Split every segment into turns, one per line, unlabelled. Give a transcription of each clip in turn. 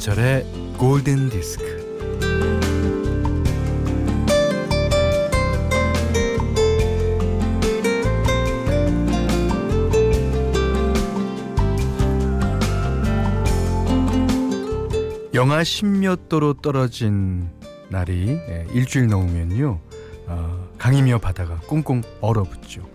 김현철의 골든 디스크. 영하 10몇 도로 떨어진 날이 예, 일주일 넘으면요 어, 강이며 바다가 꽁꽁 얼어붙죠.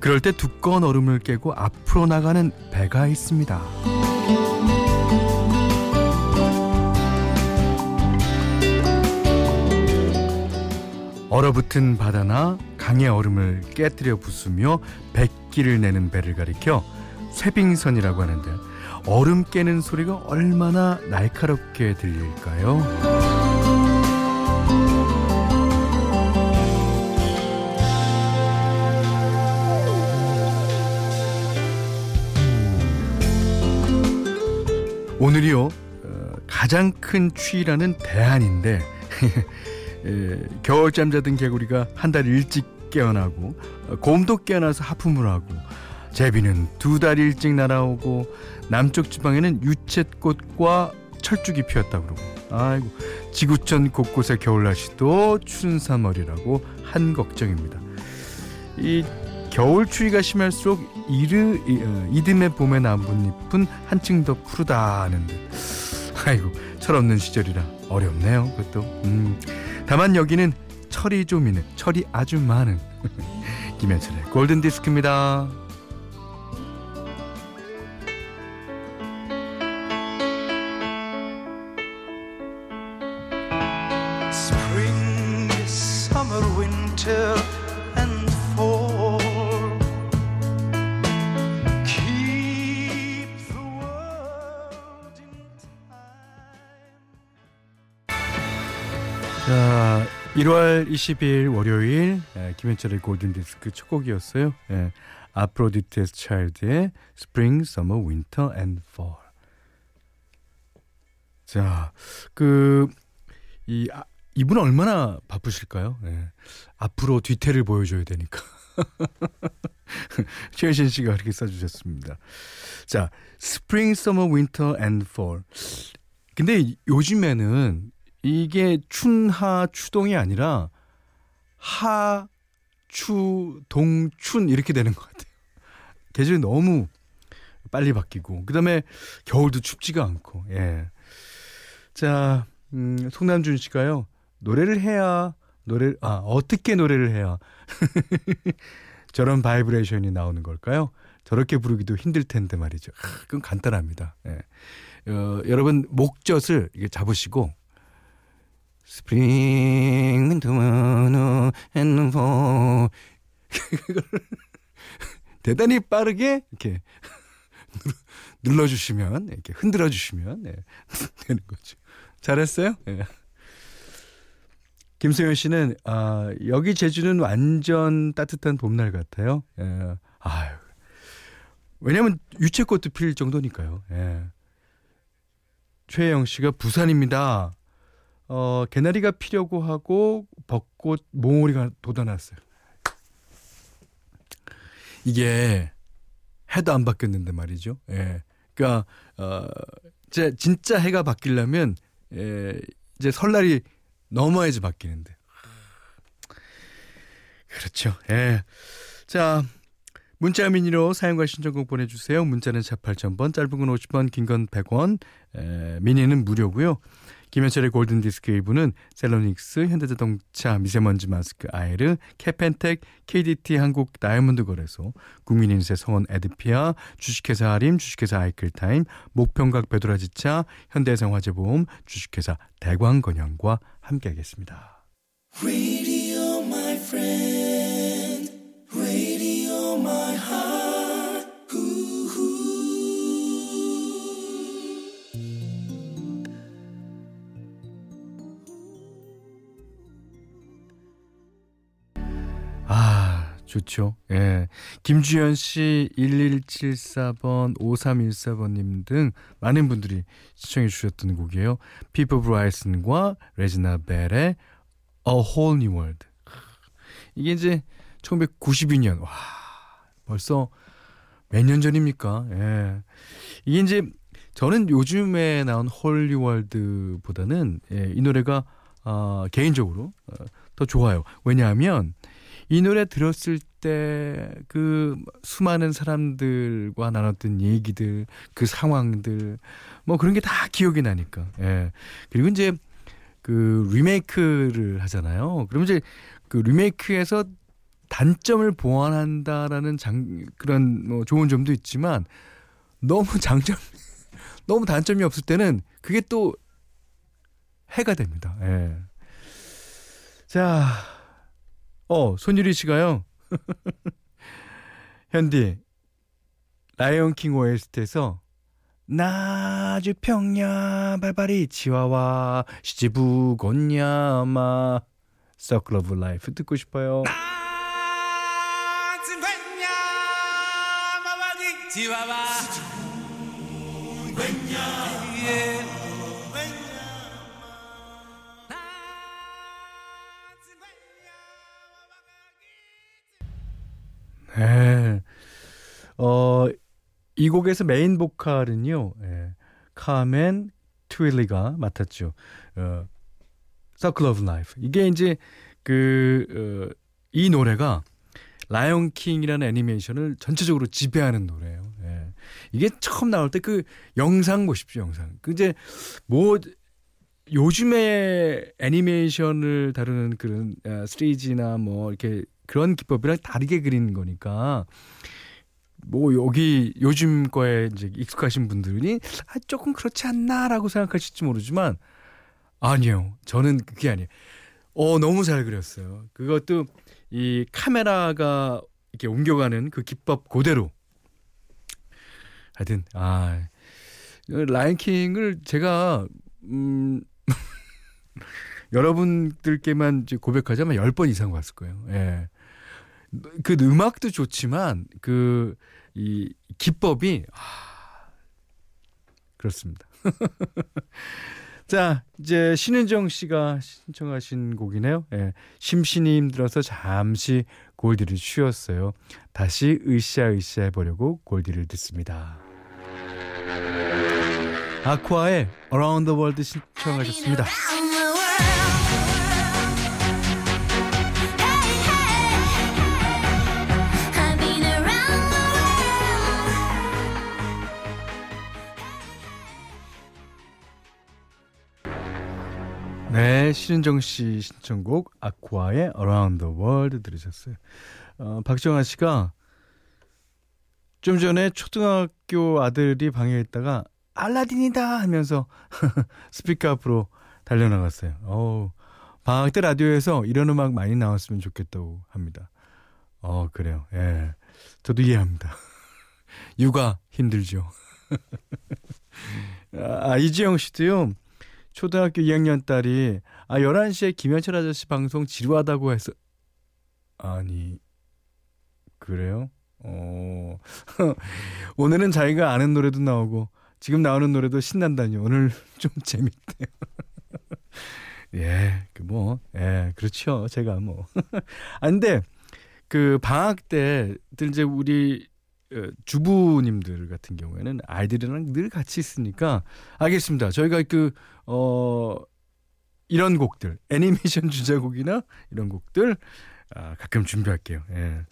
그럴 때 두꺼운 얼음을 깨고 앞으로 나가는 배가 있습니다. 얼어붙은 바다나 강의 얼음을 깨뜨려 부수며 백기를 내는 배를 가리켜 쇠빙선이라고 하는데 얼음 깨는 소리가 얼마나 날카롭게 들릴까요? 오늘이요 어, 가장 큰 추위라는 대안인데 에, 겨울잠 자던 개구리가 한 달 일찍 깨어나고 어, 곰도 깨어나서 하품을 하고 제비는 두 달 일찍 날아오고 남쪽 지방에는 유채꽃과 철쭉이 피었다 그러고 아이고 지구촌 곳곳의 겨울 날씨도 춘삼월이라고 한 걱정입니다. 이 겨울 추위가 심할수록 이르 어, 이듬해 봄에 나뭇잎은 한층 더 푸르다 하는데 아이고 철없는 시절이라 어렵네요. 그것도 음. 다만 여기는 철이 좀 있는 철이 아주 많은 김현철의 골든 디스크입니다. 1월 20일 월요일 예, 김현철의 골든 디스크 첫 곡이었어요. 예, 아프로디테스 차일드의 Spring, Summer, Winter and Fall. 자, 그 이, 아, 이분은 얼마나 바쁘실까요? 네. 앞으로 뒤태를 보여줘야 되니까. 최현신 씨가 그렇게 써주셨습니다. 자, Spring, Summer, Winter and Fall. 근데 요즘에는 이게 춘하, 추동이 아니라 하, 추, 동, 춘 이렇게 되는 것 같아요. 계절이 너무 빨리 바뀌고, 그 다음에 겨울도 춥지가 않고, 예. 자, 음, 송남준 씨가요. 노래를 해야 노래 아 어떻게 노래를 해야 저런 바이브레이션이 나오는 걸까요? 저렇게 부르기도 힘들 텐데 말이죠. 아, 그건 간단합니다. 예. 어, 여러분 목젖을 이게 잡으시고 Spring winter and fall. 대단히 빠르게 이렇게 눌러주시면 이렇게 흔들어 주시면 네, 되는 거죠. 잘했어요? 네. 김소연 씨는 아, 여기 제주는 완전 따뜻한 봄날 같아요. 예. 아유. 왜냐면 유채꽃도 필 정도니까요. 예. 최혜영 씨가 부산입니다. 어, 개나리가 피려고 하고 벚꽃 몽오리가 돋아났어요. 이게 해도 안 바뀌었는데 말이죠. 예. 그러니까 어, 제 진짜 해가 바뀌려면 예, 이제 설날이 넘어야지 바뀌는데. 그렇죠. 예. 자, 문자 미니로 사용과 신청곡 보내주세요. 문자는 4 8,000번, 짧은 건 50원, 긴 건 100원, 에, 미니는 무료고요. 김현철의 골든디스크 일부는 셀러닉스, 현대자동차, 미세먼지 마스크, 아이르, 캐펜텍, KDT 한국 다이아몬드 거래소, 국민인세 성원 에드피아, 주식회사 아림, 주식회사 아이클타임, 목평각 베드라지차, 현대생화재보험, 주식회사 대광건영과 함께하겠습니다. Radio, 좋죠. 예. 김주현 씨, 1174번, 5314번님 등 많은 분들이 시청해 주셨던 곡이에요. 피퍼 브라이슨과 레지나 벨의 A Whole New World. 이게 이제 1992년. 와, 벌써 몇 년 전입니까? 예. 이게 이제 저는 요즘에 나온 홀리월드보다는 예, 이 노래가 어, 개인적으로 어, 더 좋아요. 왜냐하면 이 노래 들었을 때 그 수많은 사람들과 나눴던 얘기들, 그 상황들, 뭐 그런 게 다 기억이 나니까. 예. 그리고 이제 그 리메이크를 하잖아요. 그럼 이제 그 리메이크에서 단점을 보완한다라는 장 그런 뭐 좋은 점도 있지만 너무 장점 너무 단점이 없을 때는 그게 또 해가 됩니다. 예. 자, 어 손유리 씨가요. 현디 라이온킹 OST에서 나주 평야 발발이 치와와 시지부 곤야마 Circle of Life 듣고 싶어요. 네. 어, 이 곡에서 메인 보컬은요, 예, 카멘 트윌리가 맡았죠. 어, Circle of Life. 이게 이제 그, 어, 이 노래가 라이온 킹이라는 애니메이션을 전체적으로 지배하는 노래예요. 예. 이게 처음 나올 때 그 영상 보십시오, 영상. 그 이제 뭐 요즘에 애니메이션을 다루는 그런 3D나 아, 뭐 이렇게 그런 기법이랑 다르게 그리는 거니까 뭐 여기 요즘 거에 이제 익숙하신 분들이 아 조금 그렇지 않나라고 생각하실지 모르지만 아니요. 저는 그게 아니에요. 어 너무 잘 그렸어요. 그것도 이 카메라가 이렇게 옮겨가는 그 기법 그대로 하여튼 아 라인킹을 제가 음 여러분들께만 고백하자면 10번 이상 봤을 거예요. 예. 그 음악도 좋지만 그 이 기법이 아 그렇습니다. 자, 이제 신은정 씨가 신청하신 곡이네요. 예. 심신이 힘들어서 잠시 골디를 쉬었어요. 다시 으쌰으쌰 해보려고 골디를 듣습니다. 아쿠아의 Around the World 신청하셨습니다. 네, 신은정 씨 신청곡 아쿠아의 Around the World 들으셨어요. 어, 박정아 씨가 좀 전에 초등학교 아들이 방에 있다가 알라딘이다 하면서 스피커 앞으로 달려나갔어요. 어우, 방학 때 라디오에서 이런 음악 많이 나왔으면 좋겠다고 합니다. 어, 그래요. 예. 저도 이해합니다. 육아 힘들죠. 아, 이지영 씨도요. 초등학교 2학년 딸이 아 11시에 김현철 아저씨 방송 지루하다고 해서 아니 그래요? 어 오늘은 자기가 아는 노래도 나오고 지금 나오는 노래도 신난다니 오늘 좀 재밌대요. 예, 그 뭐, 예, 그렇죠. 제가 뭐. 아, 근데, 그 방학 때, 이제 우리 어, 주부님들 같은 경우에는 아이들이랑 늘 같이 있으니까 알겠습니다. 저희가 그 어 이런 곡들 애니메이션 주제곡이나 이런 곡들 아, 가끔 준비할게요. 예.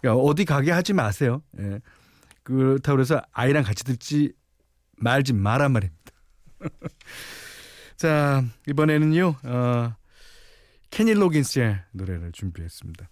그러니까 어디 가게 하지 마세요. 예. 그렇다고 해서 아이랑 같이 듣지 말지 마란 말입니다. 자 이번에는요 어, 케니 로긴스의 노래를 준비했습니다.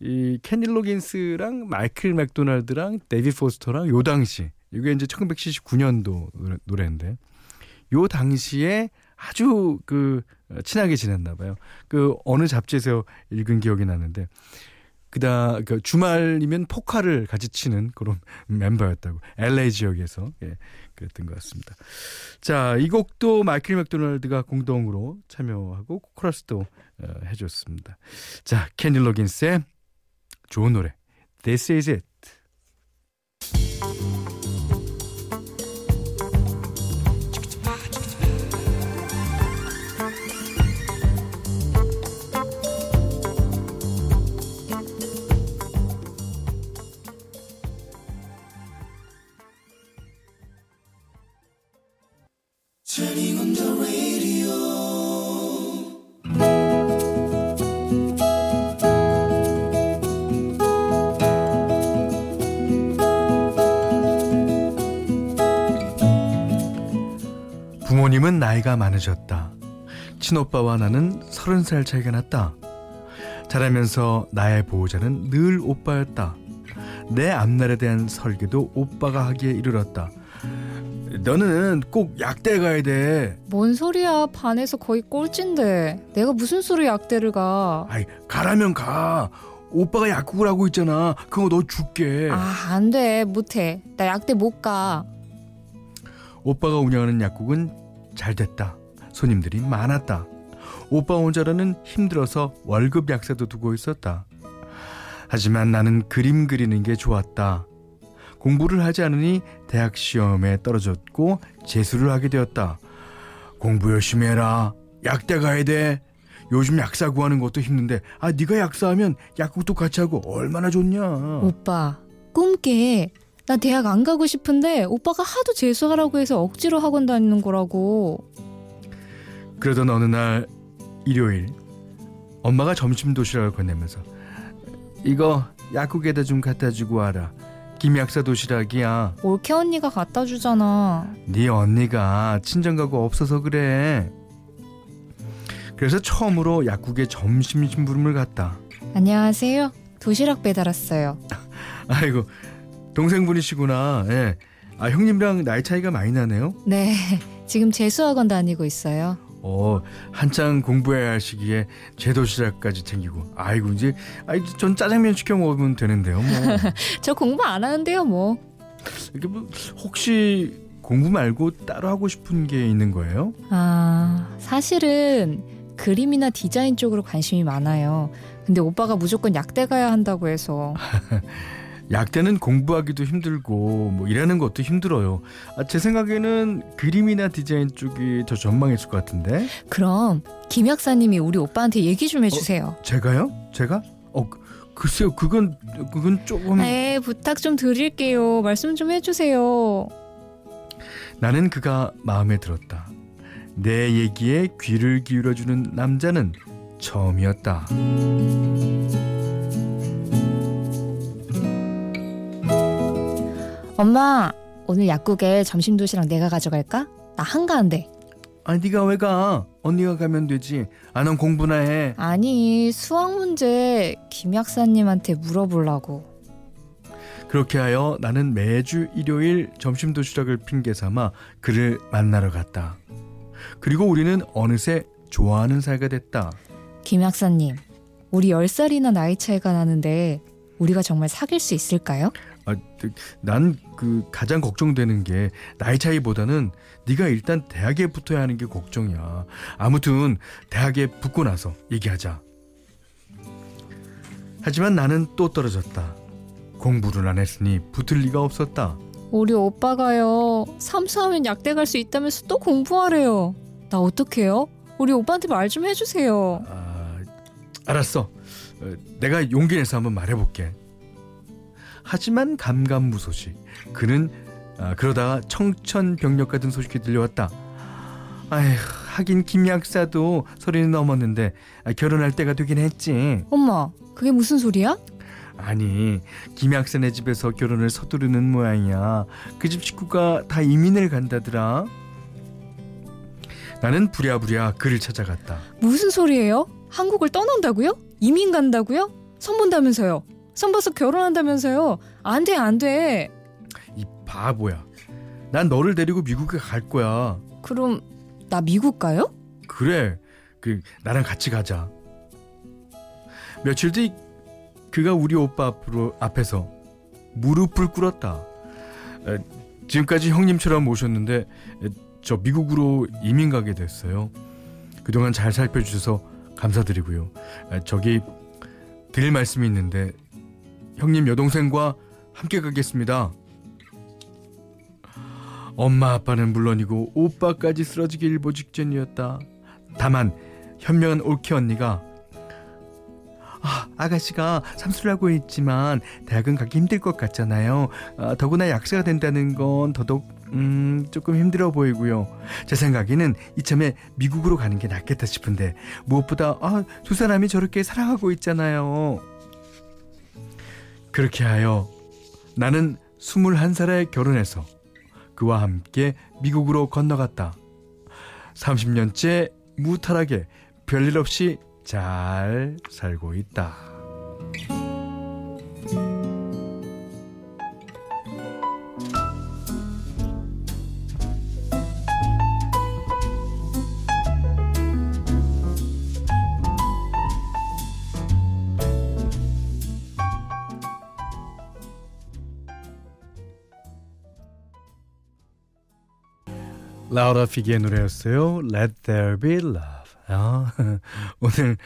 이 케니 로긴스랑 마이클 맥도날드랑 데이비 포스터랑 요 당시 이게 이제 1979년도 노래 인데 요 당시에 아주 그 친하게 지냈나 봐요. 그 어느 잡지에서 읽은 기억이 나는데 그다 그 주말이면 포카를 같이 치는 그런 멤버였다고 LA 지역에서 예 그랬던 것 같습니다. 자, 이 곡도 마이클 맥도날드가 공동으로 참여하고 코러스도 어, 해줬습니다. 자, 케니 로긴스의 좋은 노래. This is it. 나이가 많으셨다. 친오빠와 나는 서른 살 차이가 났다. 자라면서 나의 보호자는 늘 오빠였다. 내 앞날에 대한 설계도 오빠가 하기에 이르렀다. 너는 꼭 약대 가야 돼.
뭔 소리야? 반에서 거의 꼴찌인데. 내가 무슨 수로 약대를 가?
아이, 가라면 가. 오빠가 약국을 하고 있잖아. 그거 너 줄게.
아, 안 돼. 못 해. 나 약대 못 가.
오빠가 운영하는 약국은 잘 됐다. 손님들이 많았다. 오빠 혼자라는 힘들어서 월급 약사도 두고 있었다. 하지만 나는 그림 그리는 게 좋았다. 공부를 하지 않으니 대학 시험에 떨어졌고 재수를 하게 되었다. 공부 열심히 해라. 약대 가야 돼. 요즘 약사 구하는 것도 힘든데 아 네가 약사하면 약국도 같이 하고 얼마나 좋냐.
오빠, 꿈깨. 나 대학 안 가고 싶은데 오빠가 하도 재수하라고 해서 억지로 학원 다니는 거라고.
그러던 어느 날 일요일 엄마가 점심 도시락을 건네면서 이거 약국에다 좀 갖다 주고 와라. 김약사 도시락이야.
올케 언니가 갖다 주잖아.
네 언니가 친정 가고 없어서 그래. 그래서 처음으로 약국에 점심 심부름을 갔다.
안녕하세요. 도시락 배달 왔어요.
아이고 동생분이시구나. 예. 아 형님이랑 나이 차이가 많이 나네요.
네. 지금 재수학원 다니고 있어요.
어 한창 공부해야 할 시기에 제 도시락까지 챙기고 아이고 이제 아이 전 짜장면 시켜 먹으면 되는데요. 뭐
저 공부 안 하는데요, 뭐.
이게 뭐 혹시 공부 말고 따로 하고 싶은 게 있는 거예요?
아, 사실은 그림이나 디자인 쪽으로 관심이 많아요. 근데 오빠가 무조건 약대 가야 한다고 해서.
약대는 공부하기도 힘들고 뭐 일하는 것도 힘들어요. 아, 제 생각에는 그림이나 디자인 쪽이 더 전망했을 것 같은데.
그럼 김 약사님이 우리 오빠한테 얘기 좀 해주세요.
제가요? 제가? 어 그- 글쎄요. 그건 그건 조금
에 부탁 좀 드릴게요. 말씀 좀 해주세요.
나는 그가 마음에 들었다. 내 얘기에 귀를 기울여주는 남자는 처음이었다.
엄마, 오늘 약국에 점심 도시락 내가 가져갈까? 나 한가한데.
아, 네가 왜 가? 언니가 가면 되지. 아, 넌 공부나 해.
아니 수학 문제 김 약사님한테 물어보려고.
그렇게 하여 나는 매주 일요일 점심 도시락을 핑계 삼아 그를 만나러 갔다. 그리고 우리는 어느새 좋아하는 사이가 됐다.
김 약사님, 우리 10살이나 나이 차이가 나는데 우리가 정말 사귈 수 있을까요?
아, 난 그 가장 걱정되는 게 나이 차이보다는 네가 일단 대학에 붙어야 하는 게 걱정이야. 아무튼 대학에 붙고 나서 얘기하자. 하지만 나는 또 떨어졌다. 공부를 안 했으니 붙을 리가 없었다.
우리 오빠가요. 삼수하면 약대 갈 수 있다면서 또 공부하래요. 나 어떡해요? 우리 오빠한테 말 좀 해주세요.
아, 알았어. 어, 내가 용기 내서 한번 말해볼게. 하지만 감감무소식. 그는 아, 그러다가 청천벽력 같은 소식이 들려왔다. 아휴, 하긴 김 약사도 서른이 넘었는데 아, 결혼할 때가 되긴 했지.
엄마, 그게 무슨 소리야?
아니, 김 약사네 집에서 결혼을 서두르는 모양이야. 그 집 식구가 다 이민을 간다더라. 나는 부랴부랴 그를 찾아갔다.
무슨 소리예요? 한국을 떠난다고요? 이민 간다고요? 선 본다면서요? 선 봐서 결혼한다면서요? 안 돼, 안 돼.
이 바보야. 난 너를 데리고 미국에 갈 거야.
그럼 나 미국 가요?
그래. 그 나랑 같이 가자. 며칠 뒤 그가 우리 오빠 앞으로 앞에서 무릎을 꿇었다. 에, 지금까지 형님처럼 모셨는데 에, 저 미국으로 이민 가게 됐어요. 그동안 잘 살펴주셔서 감사드리고요. 에, 저기 드릴 말씀이 있는데 형님 여동생과 함께 가겠습니다. 엄마 아빠는 물론이고 오빠까지 쓰러지기 일보 직전이었다. 다만 현명한 올케 언니가 아, 아가씨가 삼수를 하고 있지만 대학은 가기 힘들 것 같잖아요. 아, 더구나 약세가 된다는 건 더더욱 음, 조금 힘들어 보이고요. 제 생각에는 이참에 미국으로 가는 게 낫겠다 싶은데 무엇보다 아, 두 사람이 저렇게 사랑하고 있잖아요. 그렇게 하여 나는 21살에 결혼해서 그와 함께 미국으로 건너갔다. 30년째 무탈하게 별일 없이 잘 살고 있다. 라우라 피기의 노래였어요. Let There Be Love. 아, 오늘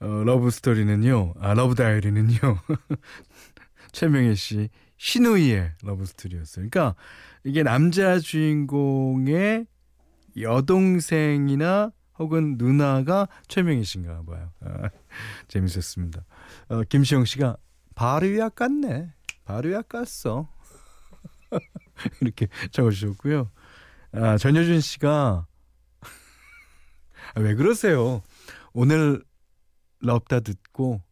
어, 러브 스토리는요. 아, 러브 다이어리는요. 최명희 씨 신우이의 러브 스토리였어요. 그러니까 이게 남자 주인공의 여동생이나 혹은 누나가 최명희 씨인가 봐요. 아, 재밌었습니다. 어, 김시영 씨가 바르야 깠네. 바르야 깠어. 이렇게 적어주셨고요. 아, 전효준 씨가 아, 왜 그러세요? 오늘 럽다 듣고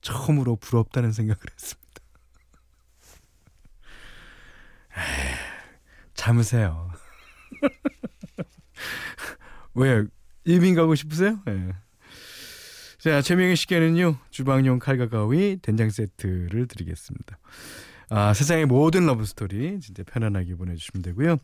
처음으로 부럽다는 생각을 했습니다. 에이, 참으세요. 왜 이민 가고 싶으세요? 네. 자, 최명의 시계는요. 주방용 칼과 가위 된장 세트를 드리겠습니다. 아, 세상의 모든 러브 스토리 진짜 편안하게 보내주시면 되고요.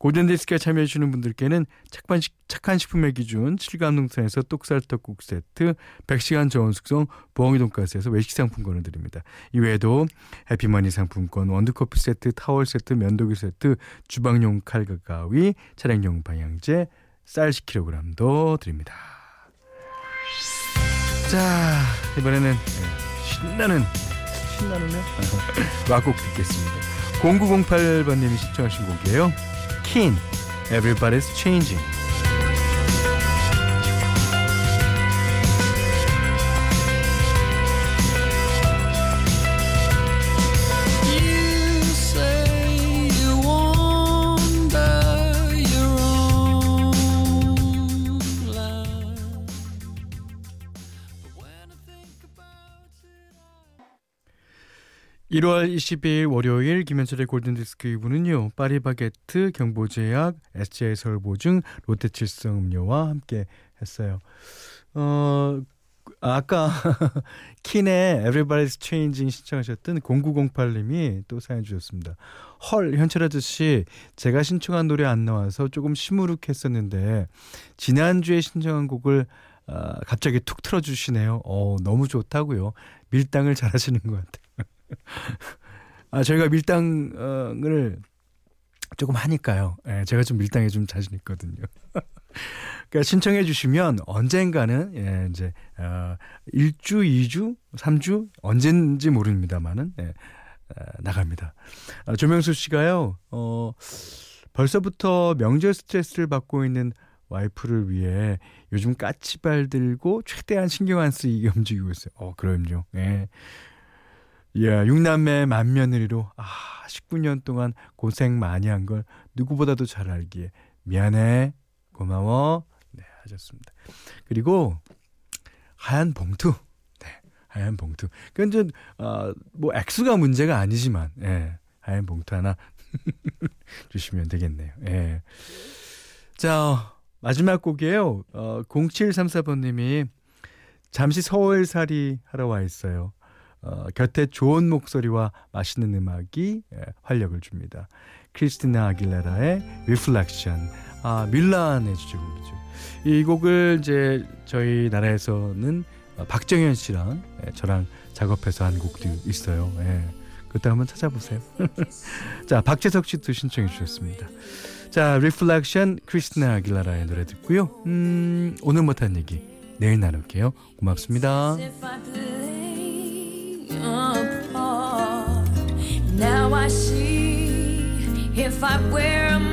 골든디스크에 참여해주시는 분들께는 착한, 착한 식품의 기준 7감 농산에서 똑살떡국 세트 100시간 저온 숙성 보엉이 돈가스에서 외식 상품권을 드립니다. 이외에도 해피머니 상품권 원두커피 세트 타월 세트 면도기 세트 주방용 칼과 가위 차량용 방향제 쌀 10kg도 드립니다. 자 이번에는 신나는 신나는 와곡 듣겠습니다. 0908번님이 신청하신 곡이에요. Kin, Everybody's Changing. (1월 22일) 월요일 김현철의 골든디스크 2부는요 파리바게트 경보제약 SJ 서울보증 롯데칠성 음료와 함께 했어요 어 아까 킨의 Everybody's Changing 신청하셨던 0908님이 또 사연 주셨습니다. 헐 현철 아저씨 제가 신청한 노래 안 나와서 조금 시무룩했었는데 지난주에 신청한 곡을 어, 갑자기 툭 틀어주시네요. 어, 너무 좋다고요. 밀당을 잘하시는 것 같아요. 아, 저희가 밀당을 조금 하니까요. 예, 제가 좀 밀당에 좀 자신 있거든요. 그러니까 신청해 주시면 언젠가는 예, 이제 어 1주, 2주, 3주 언젠지 모릅니다만은 예, 어, 나갑니다. 아, 조명수 씨가요. 어 벌써부터 명절 스트레스를 받고 있는 와이프를 위해 요즘 까치발 들고 최대한 신경 안 쓰이게 움직이고 있어요. 어, 그럼요. 예. 예, 육남매 맏며느리로 아, 19년 동안 고생 많이 한 걸 누구보다도 잘 알기에 미안해. 고마워. 네, 하셨습니다. 그리고 하얀 봉투. 네, 하얀 봉투. 그건 좀, 어, 뭐, 액수가 문제가 아니지만, 예, 하얀 봉투 하나 주시면 되겠네요. 예. 자, 마지막 곡이에요. 어, 0734번님이 잠시 서울살이 하러 와 있어요. 어, 곁에 좋은 목소리와 맛있는 음악이 예, 활력을 줍니다. 크리스티나 아길레라의 Reflection. 아, 밀란의 주제곡이죠. 이 곡을 이제 저희 나라에서는 어, 박정현 씨랑 예, 저랑 작업해서 한 곡도 있어요. 예. 그것도 한번 찾아보세요. 자, 박재석 씨도 신청해 주셨습니다. 자, Reflection 크리스티나 아길레라의 노래 듣고요. 음, 오늘 못한 얘기 내일 나눌게요. 고맙습니다. Now I see if I wear a